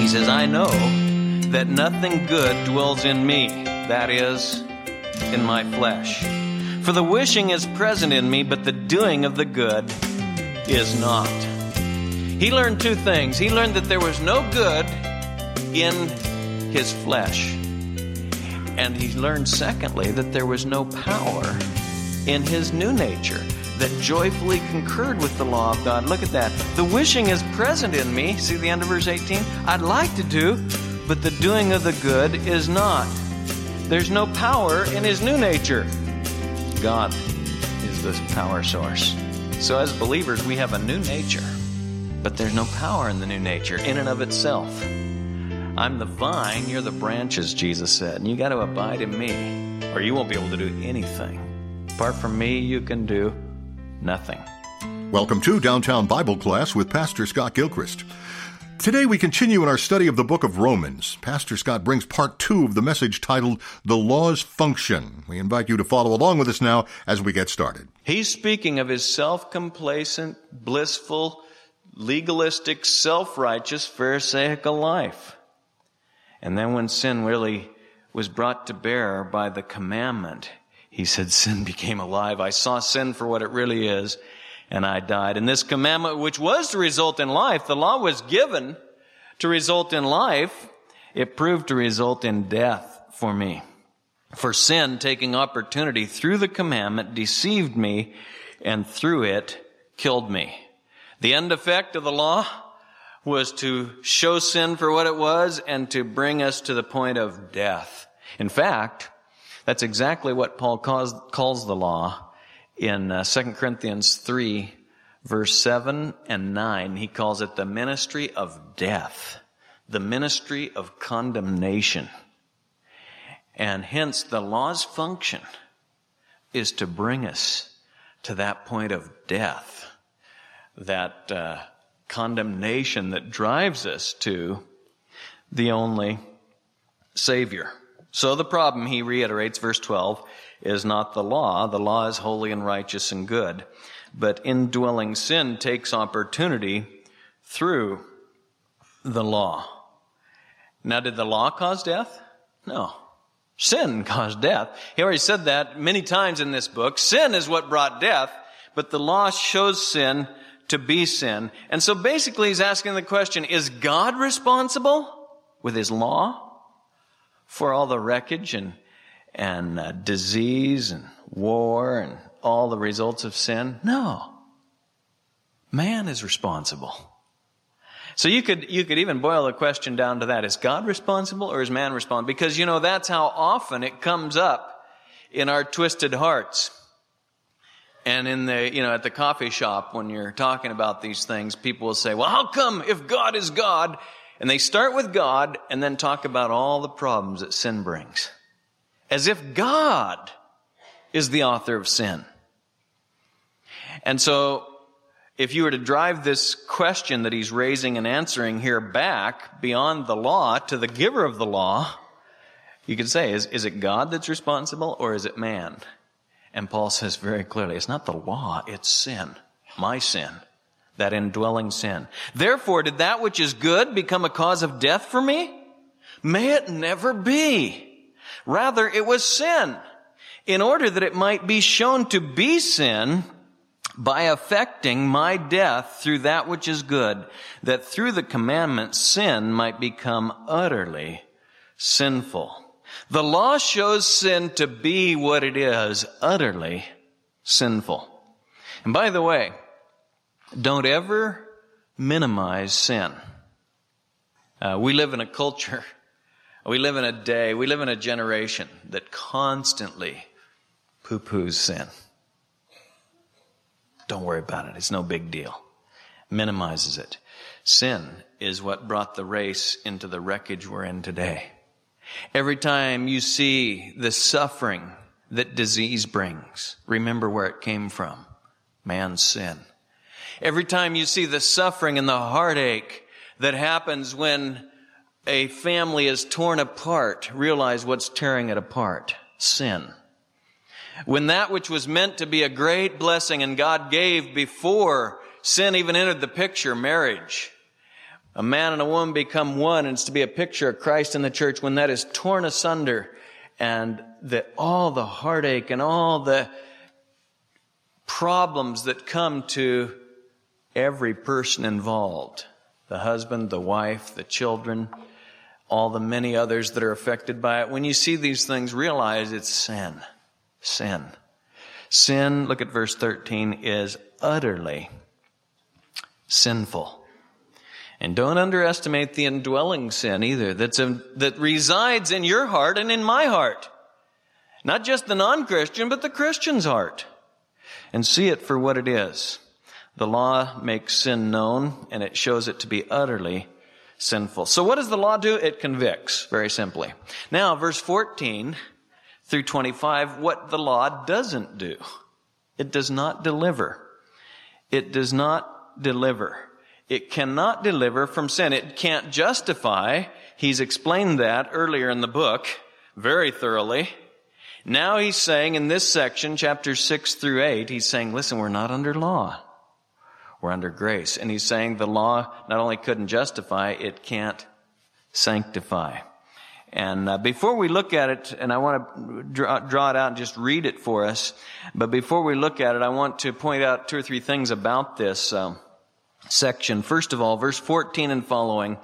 He says, I know that nothing good dwells in me, that is, in my flesh. For the wishing is present in me, but the doing of the good is not. He learned two things. He learned that there was no good in his flesh. And he learned, secondly, that there was no power in his new nature that joyfully concurred with the law of God. Look at that. The wishing is present in me. See the end of verse 18? I'd like to do, but the doing of the good is not. There's no power in his new nature. God is the power source. So, as believers, we have a new nature, but there's no power in the new nature in and of itself. I'm the vine, you're the branches, Jesus said, and you got to abide in me, or you won't be able to do anything. Apart from me, you can do nothing. Welcome to Downtown Bible Class with Pastor Scott Gilchrist. Today we continue in our study of the book of Romans. Pastor Scott brings part two of the message titled The Law's Function. We invite you to follow along with us now as we get started. He's speaking of his self-complacent, blissful, legalistic, self-righteous, pharisaical life. And then when sin really was brought to bear by the commandment, he said, sin became alive. I saw sin for what it really is, and I died. And this commandment, which was to result in life, the law was given to result in life. It proved to result in death for me. For sin, taking opportunity through the commandment, deceived me, and through it, killed me. The end effect of the law was to show sin for what it was and to bring us to the point of death. In fact, that's exactly what Paul calls, calls the law in uh, 2 Corinthians 3, verse 7 and 9. He calls it the ministry of death, the ministry of condemnation. And hence, the law's function is to bring us to that point of death, that uh, condemnation that drives us to the only Savior. So the problem, he reiterates, verse 12, is not the law. The law is holy and righteous and good. But indwelling sin takes opportunity through the law. Now, did the law cause death? No. Sin caused death. He already said that many times in this book. Sin is what brought death, but the law shows sin to be sin. And so basically he's asking the question, is God responsible with his law? For all the wreckage and, and uh, disease and war and all the results of sin? No. Man is responsible. So you could, you could even boil the question down to that. Is God responsible or is man responsible? Because, you know, that's how often it comes up in our twisted hearts. And in the, you know, at the coffee shop, when you're talking about these things, people will say, well, how come if God is God and they start with God and then talk about all the problems that sin brings. As if God is the author of sin. And so, if you were to drive this question that he's raising and answering here back beyond the law to the giver of the law, you could say, is, is it God that's responsible or is it man? And Paul says very clearly, it's not the law, it's sin. My sin that indwelling sin. Therefore, did that which is good become a cause of death for me? May it never be. Rather, it was sin, in order that it might be shown to be sin by affecting my death through that which is good, that through the commandment sin might become utterly sinful. The law shows sin to be what it is, utterly sinful. And by the way, don't ever minimize sin. Uh, we live in a culture, we live in a day, we live in a generation that constantly poo poos sin. Don't worry about it, it's no big deal. Minimizes it. Sin is what brought the race into the wreckage we're in today. Every time you see the suffering that disease brings, remember where it came from man's sin. Every time you see the suffering and the heartache that happens when a family is torn apart, realize what's tearing it apart. Sin. When that which was meant to be a great blessing and God gave before sin even entered the picture, marriage, a man and a woman become one, and it's to be a picture of Christ in the church when that is torn asunder and that all the heartache and all the problems that come to every person involved the husband, the wife, the children, all the many others that are affected by it. When you see these things, realize it's sin. Sin. Sin, look at verse 13, is utterly sinful. And don't underestimate the indwelling sin either that's that resides in your heart and in my heart. Not just the non-Christian, but the Christian's heart. And see it for what it is. The law makes sin known and it shows it to be utterly sinful. So what does the law do? It convicts, very simply. Now, verse 14 through 25, what the law doesn't do. It does not deliver. It does not deliver. It cannot deliver from sin. It can't justify. He's explained that earlier in the book very thoroughly. Now he's saying in this section, chapter 6 through 8, he's saying, listen, we're not under law. We're under grace. And he's saying the law not only couldn't justify, it can't sanctify. And uh, before we look at it, and I want to draw, draw, it out and just read it for us, but before we look at it, I want to point out two or three things about this um, section. First of all, verse 14 and following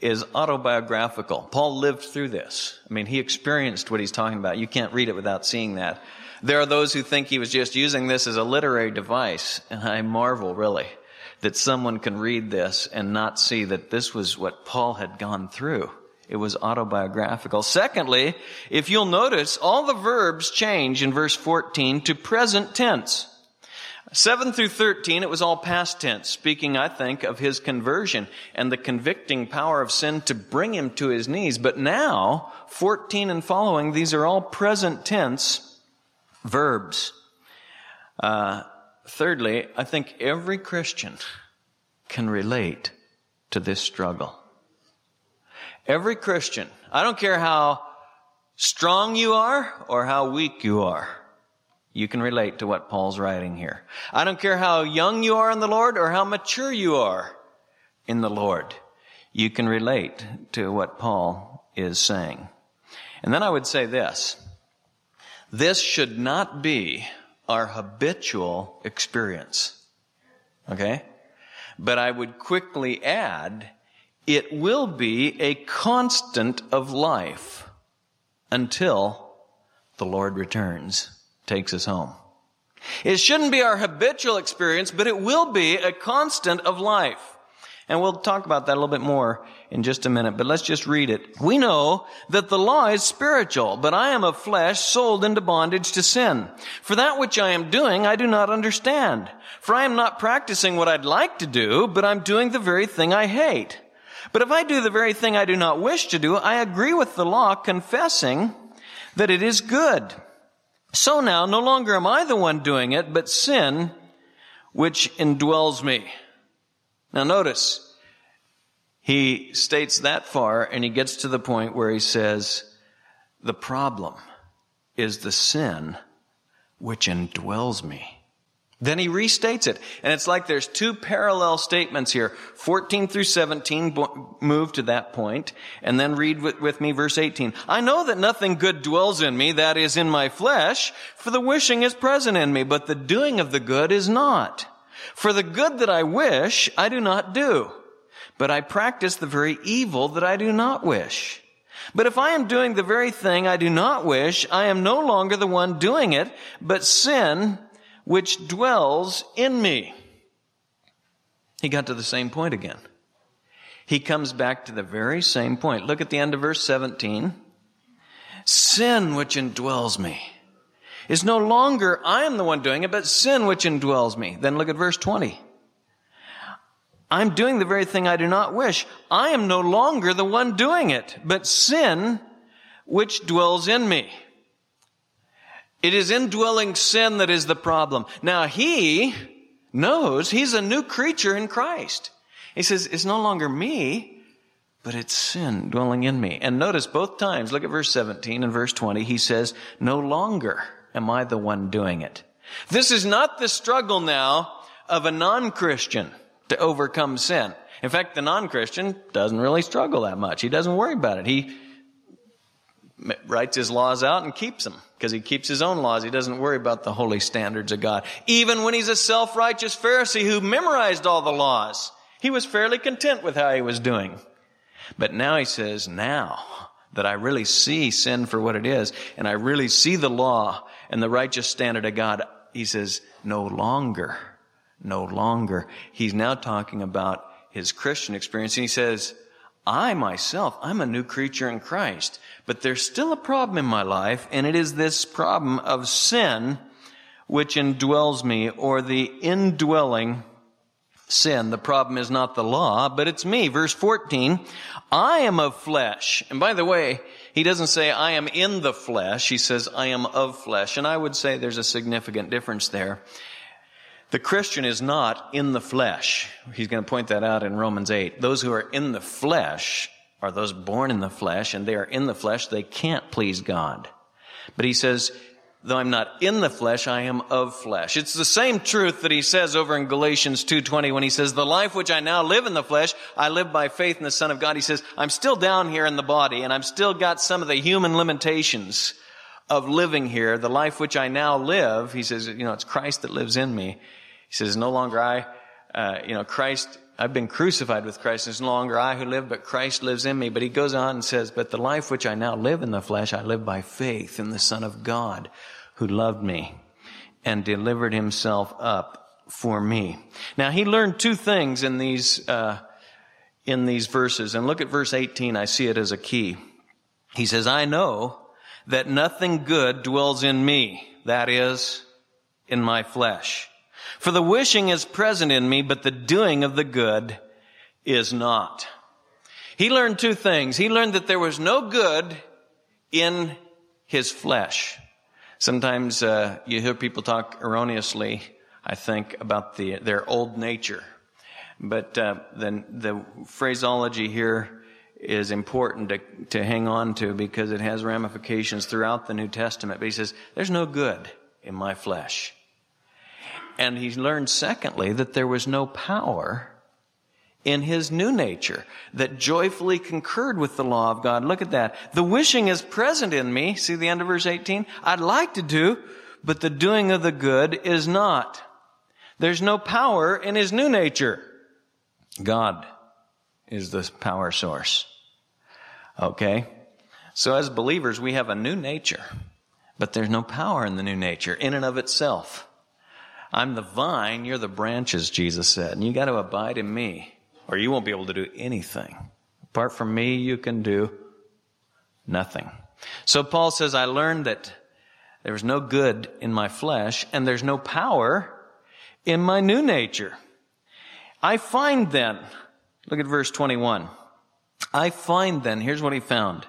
is autobiographical. Paul lived through this. I mean, he experienced what he's talking about. You can't read it without seeing that. There are those who think he was just using this as a literary device, and I marvel really that someone can read this and not see that this was what Paul had gone through. It was autobiographical. Secondly, if you'll notice, all the verbs change in verse 14 to present tense. 7 through 13, it was all past tense, speaking, I think, of his conversion and the convicting power of sin to bring him to his knees. But now, 14 and following, these are all present tense verbs. Uh, thirdly, I think every Christian can relate to this struggle. Every Christian, I don't care how strong you are or how weak you are, you can relate to what Paul's writing here. I don't care how young you are in the Lord or how mature you are in the Lord. You can relate to what Paul is saying. And then I would say this. This should not be our habitual experience. Okay? But I would quickly add, it will be a constant of life until the Lord returns, takes us home. It shouldn't be our habitual experience, but it will be a constant of life. And we'll talk about that a little bit more in just a minute, but let's just read it. We know that the law is spiritual, but I am of flesh sold into bondage to sin. For that which I am doing, I do not understand. For I am not practicing what I'd like to do, but I'm doing the very thing I hate. But if I do the very thing I do not wish to do, I agree with the law, confessing that it is good. So now, no longer am I the one doing it, but sin, which indwells me. Now notice, he states that far and he gets to the point where he says, the problem is the sin which indwells me. Then he restates it. And it's like there's two parallel statements here. 14 through 17 move to that point, and then read with, with, me verse 18. I know that nothing good dwells in me, that is in my flesh, for the wishing is present in me, but the doing of the good is not. For the good that I wish, I do not do, but I practice the very evil that I do not wish. But if I am doing the very thing I do not wish, I am no longer the one doing it, but sin, which dwells in me. He got to the same point again. He comes back to the very same point. Look at the end of verse 17. Sin which indwells me is no longer I am the one doing it, but sin which indwells me. Then look at verse 20. I'm doing the very thing I do not wish. I am no longer the one doing it, but sin which dwells in me. It is indwelling sin that is the problem. Now he knows he's a new creature in Christ. He says, it's no longer me, but it's sin dwelling in me. And notice both times, look at verse 17 and verse 20, he says, no longer am I the one doing it. This is not the struggle now of a non-Christian to overcome sin. In fact, the non-Christian doesn't really struggle that much. He doesn't worry about it. He writes his laws out and keeps them because he keeps his own laws. He doesn't worry about the holy standards of God. Even when he's a self-righteous Pharisee who memorized all the laws, he was fairly content with how he was doing. But now he says, now that I really see sin for what it is and I really see the law and the righteous standard of God, he says, no longer, no longer. He's now talking about his Christian experience and he says, I myself, I'm a new creature in Christ, but there's still a problem in my life, and it is this problem of sin which indwells me, or the indwelling sin. The problem is not the law, but it's me. Verse 14, I am of flesh. And by the way, he doesn't say I am in the flesh. He says I am of flesh. And I would say there's a significant difference there. The Christian is not in the flesh. He's going to point that out in Romans 8. Those who are in the flesh are those born in the flesh, and they are in the flesh. They can't please God. But he says, though I'm not in the flesh, I am of flesh. It's the same truth that he says over in Galatians 2.20 when he says, the life which I now live in the flesh, I live by faith in the Son of God. He says, I'm still down here in the body, and I've still got some of the human limitations of living here. The life which I now live, he says, you know, it's Christ that lives in me. He says, no longer I, uh, you know, Christ, I've been crucified with Christ. It's no longer I who live, but Christ lives in me. But he goes on and says, but the life which I now live in the flesh, I live by faith in the Son of God who loved me and delivered himself up for me. Now he learned two things in these, uh, in these verses. And look at verse 18. I see it as a key. He says, I know that nothing good dwells in me. That is, in my flesh. For the wishing is present in me, but the doing of the good is not. He learned two things. He learned that there was no good in his flesh. Sometimes uh, you hear people talk erroneously, I think, about the, their old nature. But uh, the, the phraseology here is important to, to hang on to because it has ramifications throughout the New Testament. But he says, there's no good in my flesh. And he learned, secondly, that there was no power in his new nature that joyfully concurred with the law of God. Look at that. The wishing is present in me. See the end of verse 18? I'd like to do, but the doing of the good is not. There's no power in his new nature. God is the power source. Okay? So as believers, we have a new nature, but there's no power in the new nature in and of itself. I'm the vine, you're the branches, Jesus said, and you got to abide in me, or you won't be able to do anything. Apart from me, you can do nothing. So Paul says, I learned that there was no good in my flesh, and there's no power in my new nature. I find then, look at verse 21. I find then, here's what he found.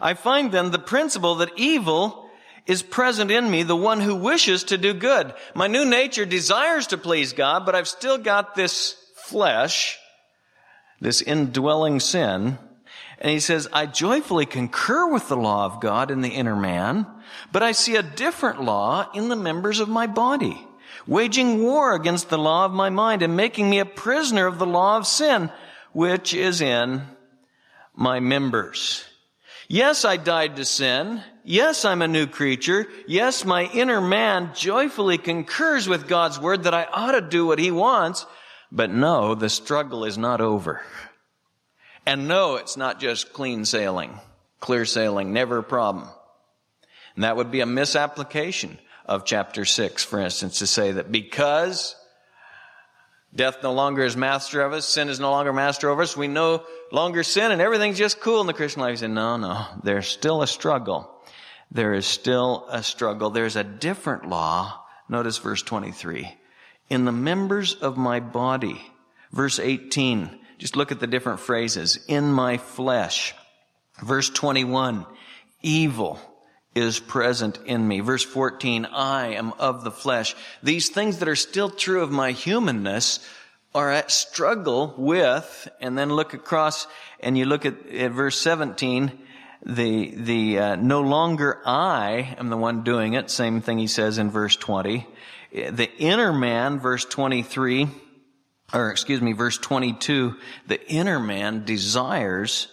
I find then the principle that evil is present in me, the one who wishes to do good. My new nature desires to please God, but I've still got this flesh, this indwelling sin. And he says, I joyfully concur with the law of God in the inner man, but I see a different law in the members of my body, waging war against the law of my mind and making me a prisoner of the law of sin, which is in my members. Yes, I died to sin. Yes, I'm a new creature. Yes, my inner man joyfully concurs with God's word that I ought to do what he wants. But no, the struggle is not over. And no, it's not just clean sailing, clear sailing, never a problem. And that would be a misapplication of chapter 6, for instance, to say that because Death no longer is master of us. Sin is no longer master over us. We no longer sin and everything's just cool in the Christian life. He said, no, no. There's still a struggle. There is still a struggle. There's a different law. Notice verse 23. In the members of my body. Verse 18. Just look at the different phrases. In my flesh. Verse 21. Evil is present in me. Verse 14, I am of the flesh. These things that are still true of my humanness are at struggle with, and then look across and you look at, at verse 17, the, the, uh, no longer I am the one doing it. Same thing he says in verse 20. The inner man, verse 23, or excuse me, verse 22, the inner man desires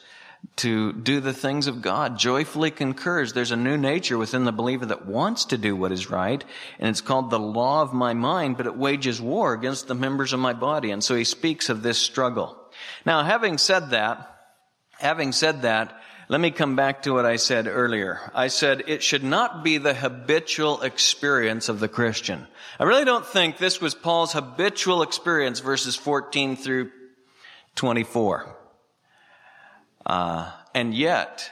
to do the things of God, joyfully concurs. There's a new nature within the believer that wants to do what is right, and it's called the law of my mind, but it wages war against the members of my body. And so he speaks of this struggle. Now, having said that, having said that, let me come back to what I said earlier. I said it should not be the habitual experience of the Christian. I really don't think this was Paul's habitual experience, verses 14 through 24. Uh, and yet,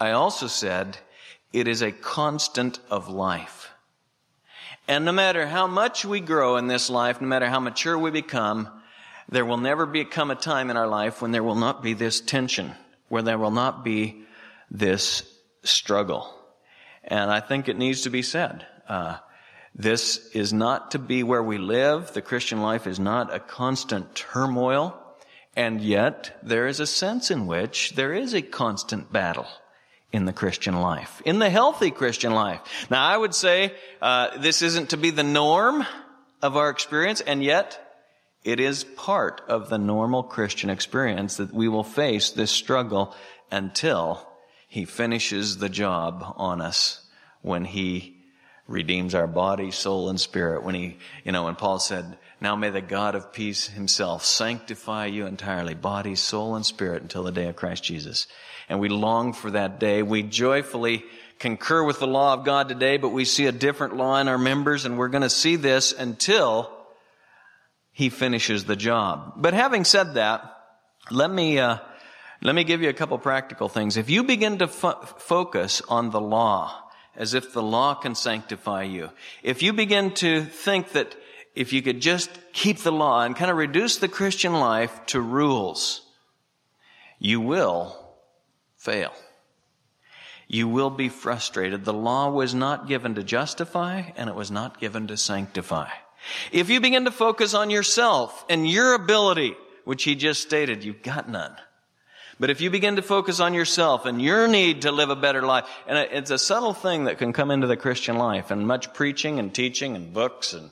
I also said it is a constant of life. And no matter how much we grow in this life, no matter how mature we become, there will never become a time in our life when there will not be this tension, where there will not be this struggle. And I think it needs to be said. Uh, this is not to be where we live. The Christian life is not a constant turmoil. And yet, there is a sense in which there is a constant battle in the Christian life, in the healthy Christian life. Now, I would say uh, this isn't to be the norm of our experience, and yet it is part of the normal Christian experience that we will face this struggle until He finishes the job on us when He redeems our body, soul, and spirit. When He, you know, when Paul said, now may the God of peace himself sanctify you entirely, body, soul, and spirit until the day of Christ Jesus. And we long for that day. We joyfully concur with the law of God today, but we see a different law in our members, and we're going to see this until he finishes the job. But having said that, let me, uh, let me give you a couple practical things. If you begin to fo- focus on the law, as if the law can sanctify you, if you begin to think that if you could just keep the law and kind of reduce the Christian life to rules, you will fail. You will be frustrated. The law was not given to justify and it was not given to sanctify. If you begin to focus on yourself and your ability, which he just stated, you've got none. But if you begin to focus on yourself and your need to live a better life, and it's a subtle thing that can come into the Christian life, and much preaching and teaching and books and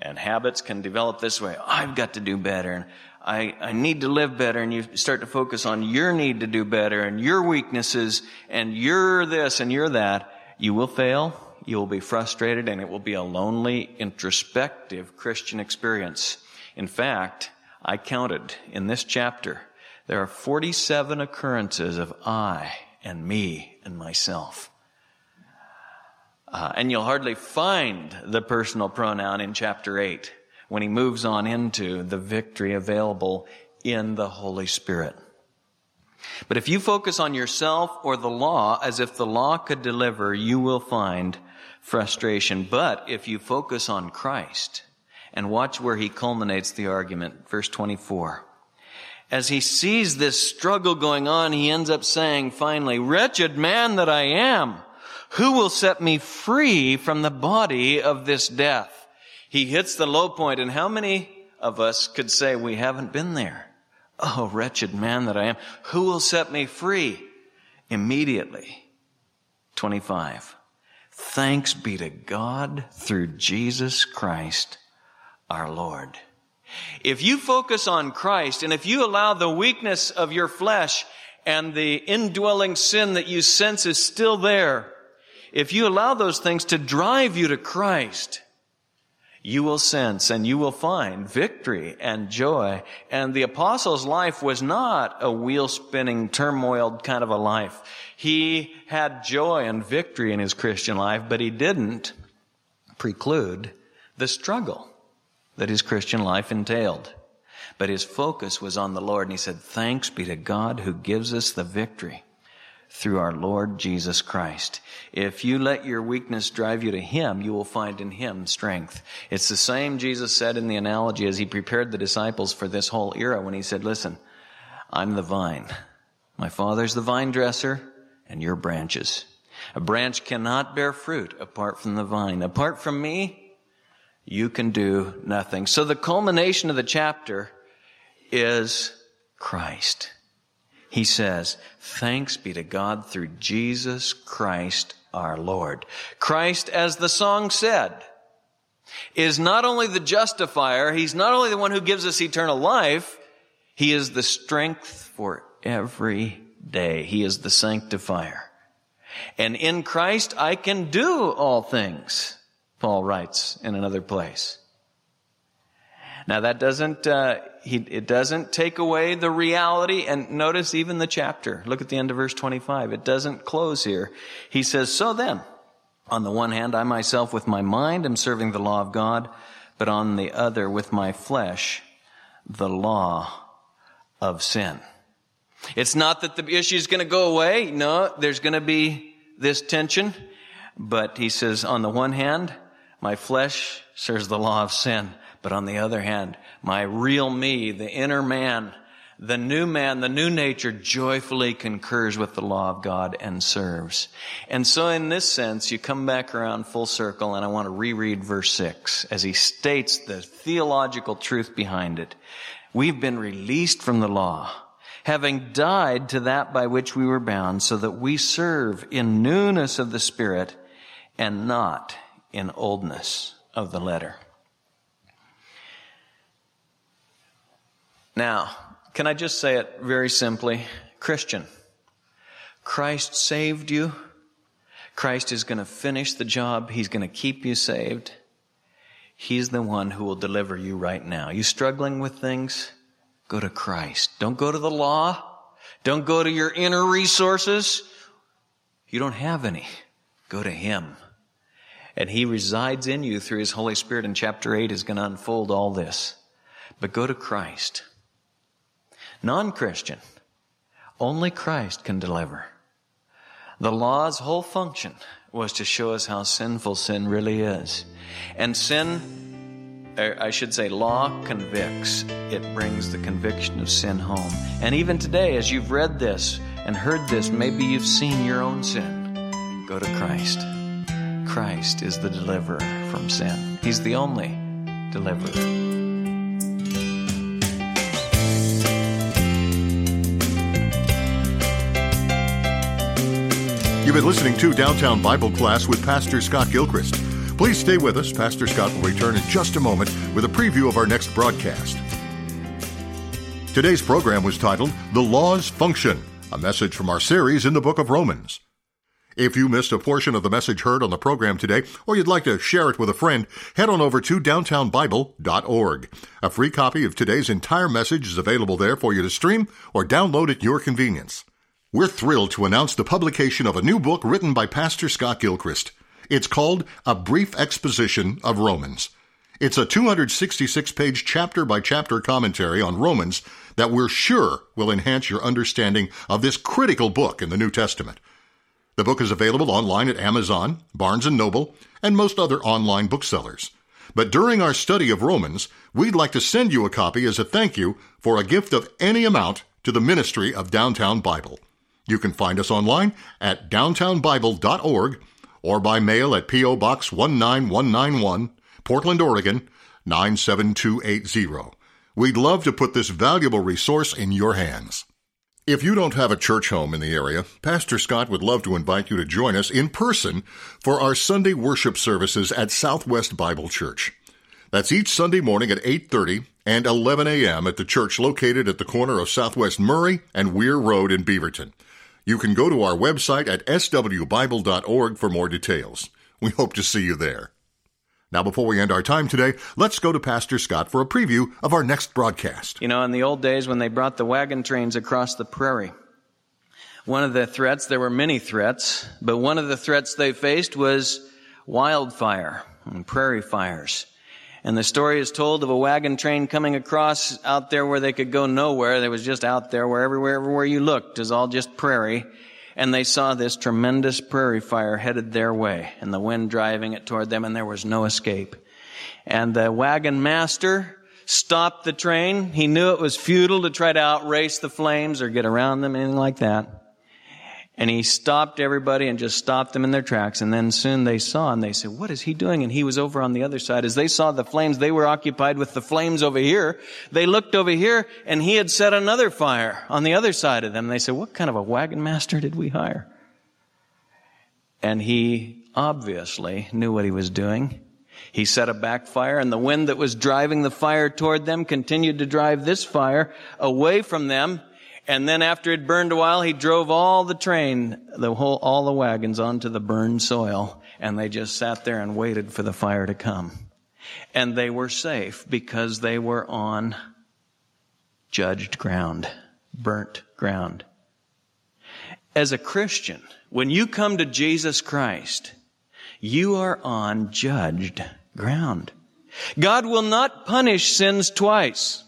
and habits can develop this way. I've got to do better. And I, I need to live better. And you start to focus on your need to do better and your weaknesses and you're this and you're that. You will fail. You will be frustrated and it will be a lonely, introspective Christian experience. In fact, I counted in this chapter, there are 47 occurrences of I and me and myself. Uh, and you'll hardly find the personal pronoun in chapter 8 when he moves on into the victory available in the Holy Spirit. But if you focus on yourself or the law as if the law could deliver, you will find frustration. But if you focus on Christ and watch where he culminates the argument, verse 24. As he sees this struggle going on, he ends up saying finally, wretched man that I am. Who will set me free from the body of this death? He hits the low point, and how many of us could say we haven't been there? Oh, wretched man that I am. Who will set me free? Immediately. 25. Thanks be to God through Jesus Christ our Lord. If you focus on Christ and if you allow the weakness of your flesh and the indwelling sin that you sense is still there if you allow those things to drive you to Christ, you will sense and you will find victory and joy. And the apostle's life was not a wheel spinning, turmoiled kind of a life. He had joy and victory in his Christian life, but he didn't preclude the struggle that his Christian life entailed. But his focus was on the Lord, and he said, Thanks be to God who gives us the victory through our Lord Jesus Christ. If you let your weakness drive you to Him, you will find in Him strength. It's the same Jesus said in the analogy as He prepared the disciples for this whole era when He said, listen, I'm the vine. My Father's the vine dresser and you're branches. A branch cannot bear fruit apart from the vine. Apart from me, you can do nothing. So the culmination of the chapter is Christ he says, Thanks be to God through Jesus Christ our Lord. Christ, as the song said, is not only the justifier, he's not only the one who gives us eternal life, he is the strength for every day. He is the sanctifier. And in Christ I can do all things, Paul writes in another place. Now that doesn't, uh, he, it doesn't take away the reality. And notice even the chapter. Look at the end of verse 25. It doesn't close here. He says, so then, on the one hand, I myself with my mind am serving the law of God, but on the other, with my flesh, the law of sin. It's not that the issue is going to go away. No, there's going to be this tension. But he says, on the one hand, my flesh serves the law of sin. But on the other hand, my real me, the inner man, the new man, the new nature joyfully concurs with the law of God and serves. And so in this sense, you come back around full circle and I want to reread verse six as he states the theological truth behind it. We've been released from the law, having died to that by which we were bound so that we serve in newness of the spirit and not in oldness of the letter. Now, can I just say it very simply? Christian, Christ saved you. Christ is going to finish the job. He's going to keep you saved. He's the one who will deliver you right now. You struggling with things? Go to Christ. Don't go to the law. Don't go to your inner resources. You don't have any. Go to Him. And He resides in you through His Holy Spirit in chapter 8 is going to unfold all this. But go to Christ. Non-Christian, only Christ can deliver. The law's whole function was to show us how sinful sin really is. And sin, I should say, law convicts. It brings the conviction of sin home. And even today, as you've read this and heard this, maybe you've seen your own sin. Go to Christ. Christ is the deliverer from sin. He's the only deliverer. You've been listening to Downtown Bible Class with Pastor Scott Gilchrist. Please stay with us. Pastor Scott will return in just a moment with a preview of our next broadcast. Today's program was titled The Law's Function, a message from our series in the book of Romans. If you missed a portion of the message heard on the program today, or you'd like to share it with a friend, head on over to downtownbible.org. A free copy of today's entire message is available there for you to stream or download at your convenience. We're thrilled to announce the publication of a new book written by Pastor Scott Gilchrist. It's called A Brief Exposition of Romans. It's a 266 page chapter by chapter commentary on Romans that we're sure will enhance your understanding of this critical book in the New Testament. The book is available online at Amazon, Barnes & Noble, and most other online booksellers. But during our study of Romans, we'd like to send you a copy as a thank you for a gift of any amount to the ministry of Downtown Bible. You can find us online at downtownbible.org or by mail at P.O. Box 19191, Portland, Oregon 97280. We'd love to put this valuable resource in your hands. If you don't have a church home in the area, Pastor Scott would love to invite you to join us in person for our Sunday worship services at Southwest Bible Church. That's each Sunday morning at 8:30 and 11 a.m. at the church located at the corner of Southwest Murray and Weir Road in Beaverton. You can go to our website at swbible.org for more details. We hope to see you there. Now, before we end our time today, let's go to Pastor Scott for a preview of our next broadcast. You know, in the old days when they brought the wagon trains across the prairie, one of the threats, there were many threats, but one of the threats they faced was wildfire and prairie fires. And the story is told of a wagon train coming across out there where they could go nowhere. They was just out there where everywhere, everywhere you looked is all just prairie. And they saw this tremendous prairie fire headed their way and the wind driving it toward them and there was no escape. And the wagon master stopped the train. He knew it was futile to try to outrace the flames or get around them, anything like that. And he stopped everybody and just stopped them in their tracks. And then soon they saw and they said, what is he doing? And he was over on the other side. As they saw the flames, they were occupied with the flames over here. They looked over here and he had set another fire on the other side of them. They said, what kind of a wagon master did we hire? And he obviously knew what he was doing. He set a backfire and the wind that was driving the fire toward them continued to drive this fire away from them. And then after it burned a while, he drove all the train, the whole, all the wagons onto the burned soil and they just sat there and waited for the fire to come. And they were safe because they were on judged ground, burnt ground. As a Christian, when you come to Jesus Christ, you are on judged ground. God will not punish sins twice.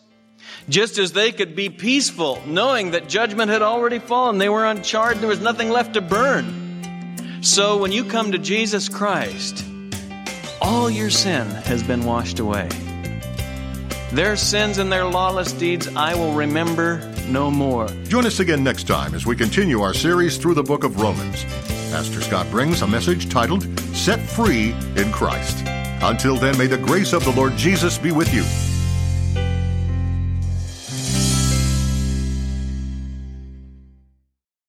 Just as they could be peaceful, knowing that judgment had already fallen, they were uncharged, there was nothing left to burn. So when you come to Jesus Christ, all your sin has been washed away. Their sins and their lawless deeds I will remember no more. Join us again next time as we continue our series through the book of Romans. Pastor Scott brings a message titled Set Free in Christ. Until then, may the grace of the Lord Jesus be with you.